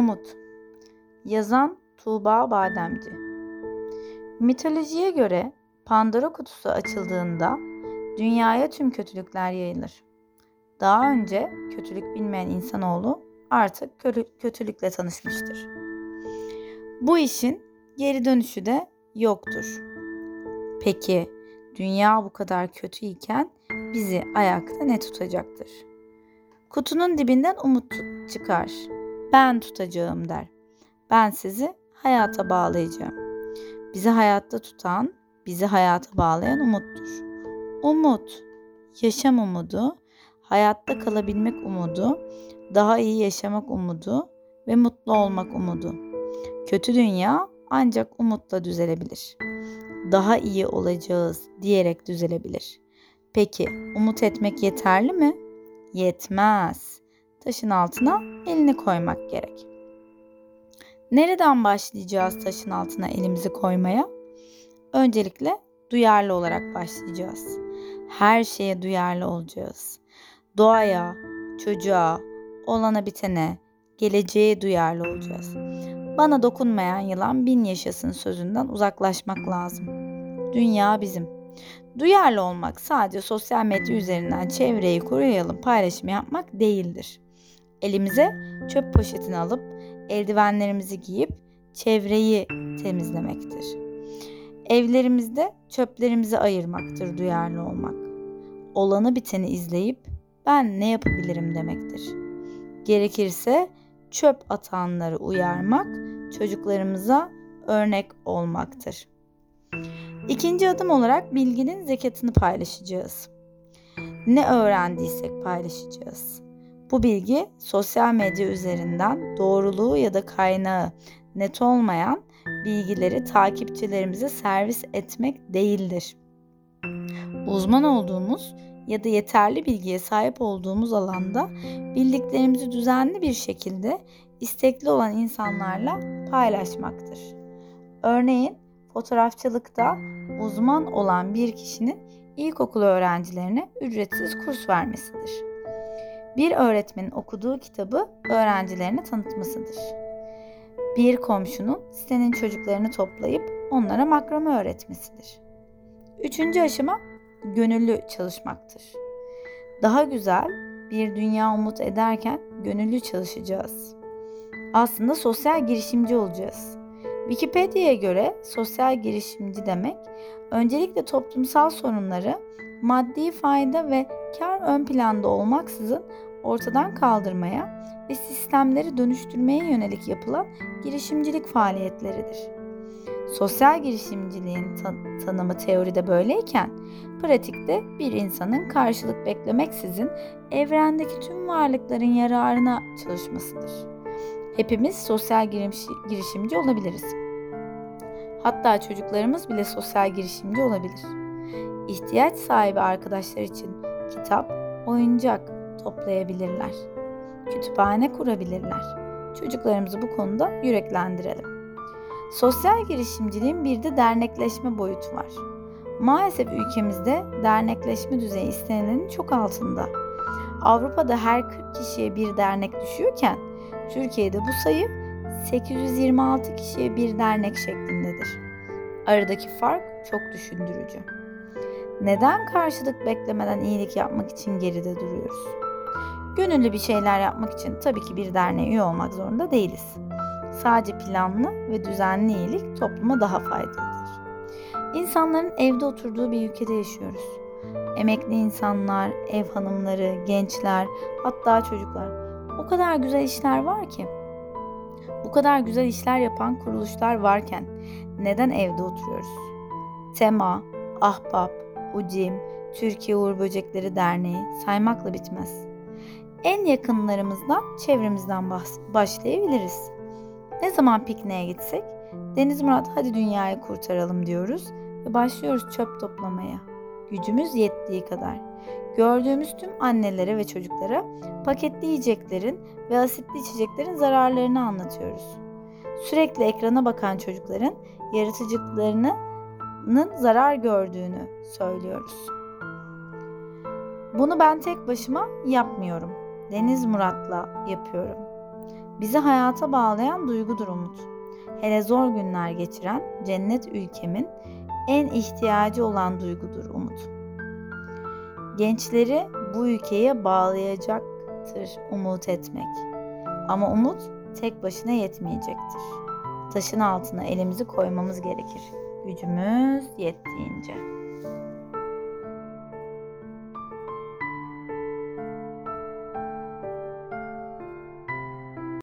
Umut Yazan Tuğba Bademci Mitolojiye göre Pandora kutusu açıldığında dünyaya tüm kötülükler yayılır. Daha önce kötülük bilmeyen insanoğlu artık kötülükle tanışmıştır. Bu işin geri dönüşü de yoktur. Peki dünya bu kadar kötü iken bizi ayakta ne tutacaktır? Kutunun dibinden umut çıkar. Ben tutacağım der. Ben sizi hayata bağlayacağım. Bizi hayatta tutan, bizi hayata bağlayan umuttur. Umut, yaşam umudu, hayatta kalabilmek umudu, daha iyi yaşamak umudu ve mutlu olmak umudu. Kötü dünya ancak umutla düzelebilir. Daha iyi olacağız diyerek düzelebilir. Peki umut etmek yeterli mi? Yetmez. Taşın altına elini koymak gerek. Nereden başlayacağız taşın altına elimizi koymaya? Öncelikle duyarlı olarak başlayacağız. Her şeye duyarlı olacağız. Doğaya, çocuğa, olana bitene, geleceğe duyarlı olacağız. Bana dokunmayan yılan bin yaşasın sözünden uzaklaşmak lazım. Dünya bizim. Duyarlı olmak sadece sosyal medya üzerinden çevreyi koruyalım paylaşım yapmak değildir. Elimize çöp poşetini alıp eldivenlerimizi giyip çevreyi temizlemektir. Evlerimizde çöplerimizi ayırmaktır duyarlı olmak. Olanı biteni izleyip ben ne yapabilirim demektir. Gerekirse çöp atanları uyarmak çocuklarımıza örnek olmaktır. İkinci adım olarak bilginin zekatını paylaşacağız. Ne öğrendiysek paylaşacağız. Bu bilgi sosyal medya üzerinden doğruluğu ya da kaynağı net olmayan bilgileri takipçilerimize servis etmek değildir. Uzman olduğumuz ya da yeterli bilgiye sahip olduğumuz alanda bildiklerimizi düzenli bir şekilde istekli olan insanlarla paylaşmaktır. Örneğin fotoğrafçılıkta uzman olan bir kişinin ilkokul öğrencilerine ücretsiz kurs vermesidir. Bir öğretmenin okuduğu kitabı öğrencilerine tanıtmasıdır. Bir komşunun sitenin çocuklarını toplayıp onlara makrame öğretmesidir. Üçüncü aşama gönüllü çalışmaktır. Daha güzel bir dünya umut ederken gönüllü çalışacağız. Aslında sosyal girişimci olacağız. Wikipedia'ya göre sosyal girişimci demek öncelikle toplumsal sorunları maddi fayda ve kar ön planda olmaksızın ortadan kaldırmaya ve sistemleri dönüştürmeye yönelik yapılan girişimcilik faaliyetleridir. Sosyal girişimciliğin tan- tanımı teoride böyleyken pratikte bir insanın karşılık beklemeksizin evrendeki tüm varlıkların yararına çalışmasıdır. Hepimiz sosyal girişimci olabiliriz. Hatta çocuklarımız bile sosyal girişimci olabilir. İhtiyaç sahibi arkadaşlar için kitap, oyuncak toplayabilirler. Kütüphane kurabilirler. Çocuklarımızı bu konuda yüreklendirelim. Sosyal girişimciliğin bir de dernekleşme boyutu var. Maalesef ülkemizde dernekleşme düzeyi istenenin çok altında. Avrupa'da her 40 kişiye bir dernek düşüyorken Türkiye'de bu sayı 826 kişiye bir dernek şeklindedir. Aradaki fark çok düşündürücü. Neden karşılık beklemeden iyilik yapmak için geride duruyoruz? Gönüllü bir şeyler yapmak için tabii ki bir derneğe üye olmak zorunda değiliz. Sadece planlı ve düzenli iyilik topluma daha faydalıdır. İnsanların evde oturduğu bir ülkede yaşıyoruz. Emekli insanlar, ev hanımları, gençler, hatta çocuklar. O kadar güzel işler var ki. Bu kadar güzel işler yapan kuruluşlar varken neden evde oturuyoruz? Tema, Ahbap, Ucim, Türkiye Uğur Böcekleri Derneği saymakla bitmez. En yakınlarımızdan, çevremizden başlayabiliriz. Ne zaman pikniğe gitsek Deniz Murat hadi dünyayı kurtaralım diyoruz ve başlıyoruz çöp toplamaya. Gücümüz yettiği kadar. Gördüğümüz tüm annelere ve çocuklara paketli yiyeceklerin ve asitli içeceklerin zararlarını anlatıyoruz. Sürekli ekrana bakan çocukların yaratıcılıklarının zarar gördüğünü söylüyoruz. Bunu ben tek başıma yapmıyorum. Deniz Murat'la yapıyorum. Bizi hayata bağlayan duygudur umut. Hele zor günler geçiren cennet ülkemin en ihtiyacı olan duygudur umut. Gençleri bu ülkeye bağlayacaktır umut etmek. Ama umut tek başına yetmeyecektir. Taşın altına elimizi koymamız gerekir. Gücümüz yettiğince.